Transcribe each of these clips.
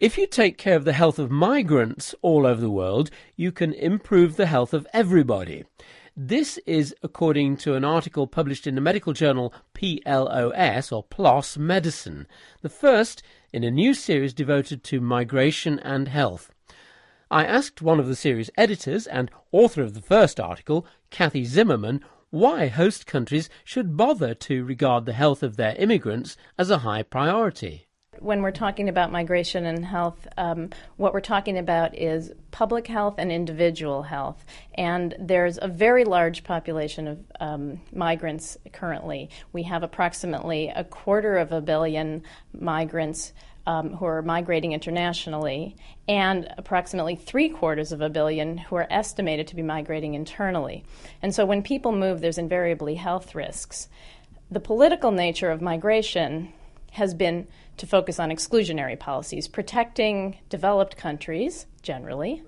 If you take care of the health of migrants all over the world, you can improve the health of everybody. This is according to an article published in the medical journal PLOS or PLOS Medicine, the first in a new series devoted to migration and health. I asked one of the series editors and author of the first article, Cathy Zimmerman, why host countries should bother to regard the health of their immigrants as a high priority when we're talking about migration and health, um, what we're talking about is public health and individual health. And there's a very large population of um, migrants currently. We have approximately a quarter of a billion migrants. Um, who are migrating internationally, and approximately three quarters of a billion who are estimated to be migrating internally. And so when people move, there's invariably health risks. The political nature of migration has been to focus on exclusionary policies, protecting developed countries generally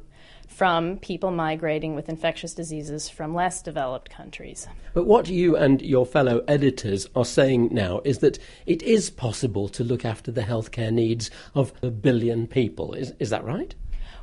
from people migrating with infectious diseases from less developed countries. But what you and your fellow editors are saying now is that it is possible to look after the healthcare needs of a billion people. Is, is that right?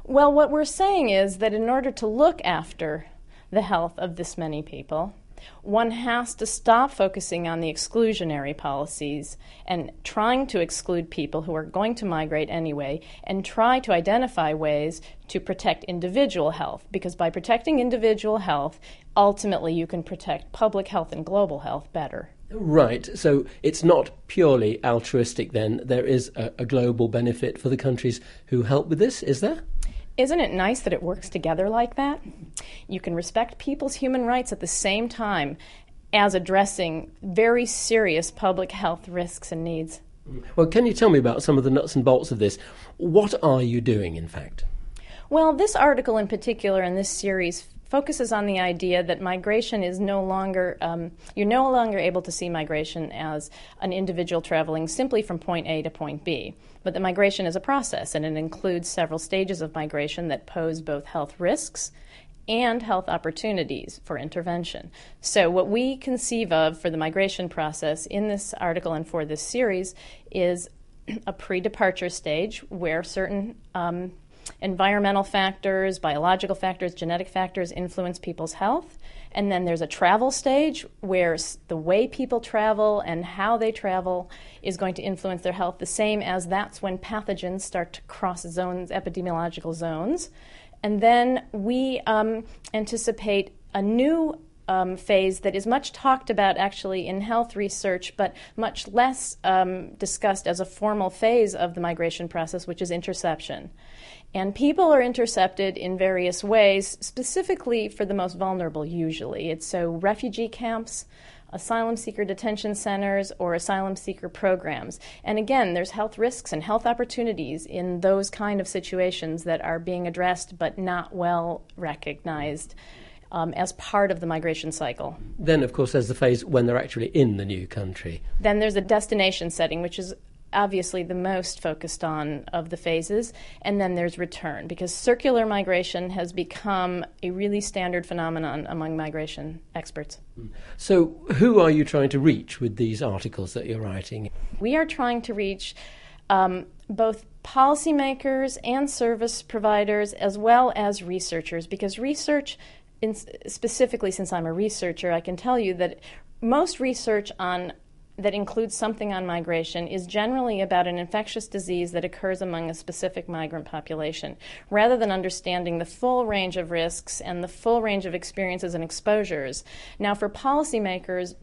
Well, what we're saying is that in order to look after the health of this many people, one has to stop focusing on the exclusionary policies and trying to exclude people who are going to migrate anyway and try to identify ways to protect individual health because by protecting individual health, ultimately you can protect public health and global health better. Right. So it's not purely altruistic then. There is a, a global benefit for the countries who help with this, is there? Isn't it nice that it works together like that? You can respect people's human rights at the same time as addressing very serious public health risks and needs. Well, can you tell me about some of the nuts and bolts of this? What are you doing, in fact? Well, this article in particular in this series focuses on the idea that migration is no longer, um, you're no longer able to see migration as an individual traveling simply from point A to point B, but that migration is a process and it includes several stages of migration that pose both health risks and health opportunities for intervention. So, what we conceive of for the migration process in this article and for this series is a pre departure stage where certain um, environmental factors, biological factors, genetic factors influence people's health. And then there's a travel stage where the way people travel and how they travel is going to influence their health, the same as that's when pathogens start to cross zones, epidemiological zones. And then we um, anticipate a new um, phase that is much talked about actually in health research, but much less um, discussed as a formal phase of the migration process, which is interception. And people are intercepted in various ways, specifically for the most vulnerable, usually. It's so refugee camps, asylum seeker detention centers, or asylum seeker programs. And again, there's health risks and health opportunities in those kind of situations that are being addressed but not well recognized. Um, as part of the migration cycle. Then, of course, there's the phase when they're actually in the new country. Then there's a destination setting, which is obviously the most focused on of the phases. And then there's return, because circular migration has become a really standard phenomenon among migration experts. So, who are you trying to reach with these articles that you're writing? We are trying to reach um, both policymakers and service providers as well as researchers, because research, in, specifically since I'm a researcher, I can tell you that most research on that includes something on migration is generally about an infectious disease that occurs among a specific migrant population, rather than understanding the full range of risks and the full range of experiences and exposures. Now, for policymakers,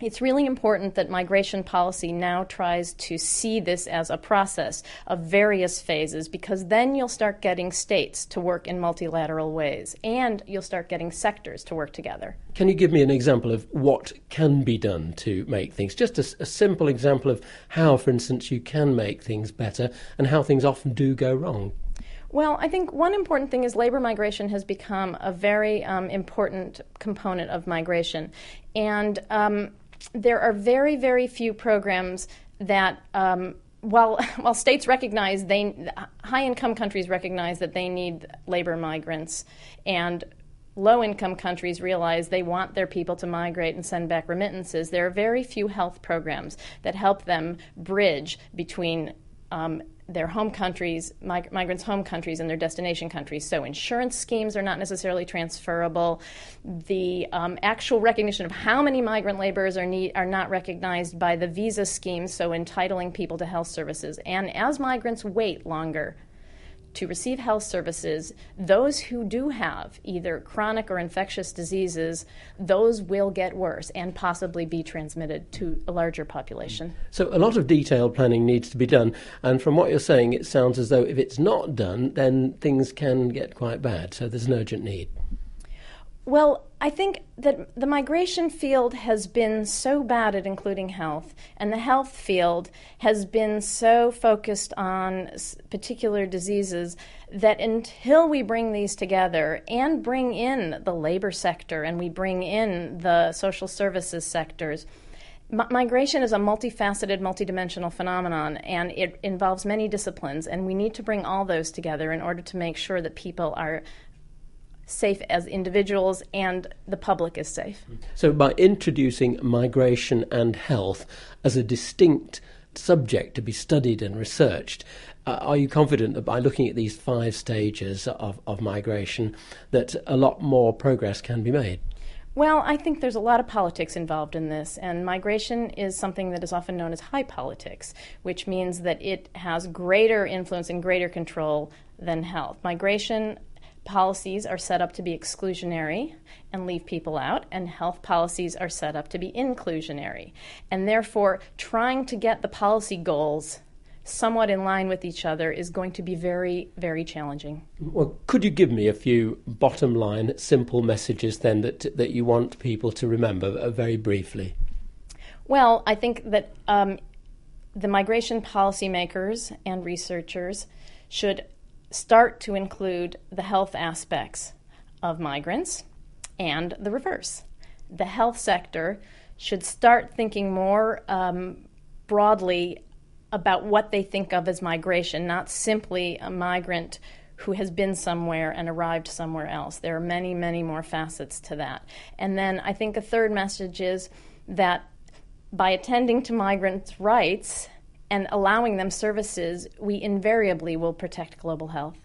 it's really important that migration policy now tries to see this as a process of various phases because then you'll start getting states to work in multilateral ways and you'll start getting sectors to work together. Can you give me an example of what can be done to make things? Just a, a simple example of how, for instance, you can make things better and how things often do go wrong. Well, I think one important thing is labor migration has become a very um, important component of migration. And um, there are very, very few programs that, um, while, while states recognize they, high income countries recognize that they need labor migrants, and low income countries realize they want their people to migrate and send back remittances, there are very few health programs that help them bridge between um, their home countries, mig- migrants' home countries, and their destination countries. So insurance schemes are not necessarily transferable. The um, actual recognition of how many migrant laborers are are not recognized by the visa schemes, so entitling people to health services. And as migrants wait longer to receive health services, those who do have either chronic or infectious diseases, those will get worse and possibly be transmitted to a larger population. So, a lot of detailed planning needs to be done. And from what you're saying, it sounds as though if it's not done, then things can get quite bad. So, there's an urgent need. Well, I think that the migration field has been so bad at including health, and the health field has been so focused on particular diseases that until we bring these together and bring in the labor sector and we bring in the social services sectors, migration is a multifaceted, multidimensional phenomenon, and it involves many disciplines. And we need to bring all those together in order to make sure that people are safe as individuals and the public is safe. So, by introducing migration and health as a distinct subject to be studied and researched, uh, are you confident that by looking at these five stages of, of migration, that a lot more progress can be made? Well, I think there's a lot of politics involved in this, and migration is something that is often known as high politics, which means that it has greater influence and greater control than health. Migration policies are set up to be exclusionary and leave people out, and health policies are set up to be inclusionary. And therefore, trying to get the policy goals somewhat in line with each other is going to be very, very challenging. Well, could you give me a few bottom line, simple messages then that, that you want people to remember uh, very briefly? Well, I think that um, the migration policymakers and researchers should start to include the health aspects of migrants and the reverse. The health sector should start thinking more um, broadly about what they think of as migration, not simply a migrant who has been somewhere and arrived somewhere else. There are many, many more facets to that. And then I think a third message is that by attending to migrants' rights and allowing them services, we invariably will protect global health.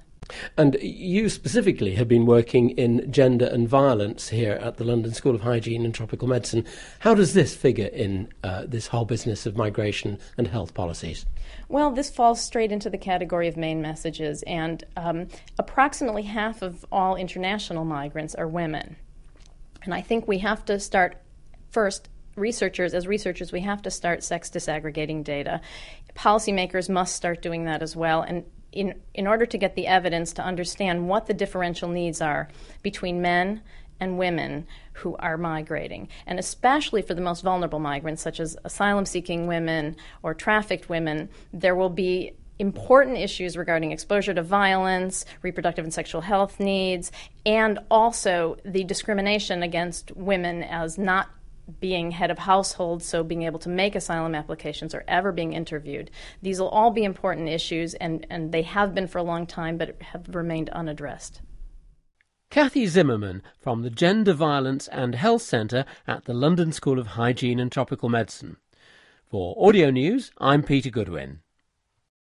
And you specifically have been working in gender and violence here at the London School of Hygiene and Tropical Medicine. How does this figure in uh, this whole business of migration and health policies? Well, this falls straight into the category of main messages, and um, approximately half of all international migrants are women. And I think we have to start first researchers, as researchers, we have to start sex disaggregating data. Policymakers must start doing that as well. And in, in order to get the evidence to understand what the differential needs are between men and women who are migrating, and especially for the most vulnerable migrants, such as asylum seeking women or trafficked women, there will be important issues regarding exposure to violence, reproductive and sexual health needs, and also the discrimination against women as not being head of household, so being able to make asylum applications or ever being interviewed. These will all be important issues, and, and they have been for a long time, but have remained unaddressed. Cathy Zimmerman from the Gender Violence and Health Centre at the London School of Hygiene and Tropical Medicine. For Audio News, I'm Peter Goodwin.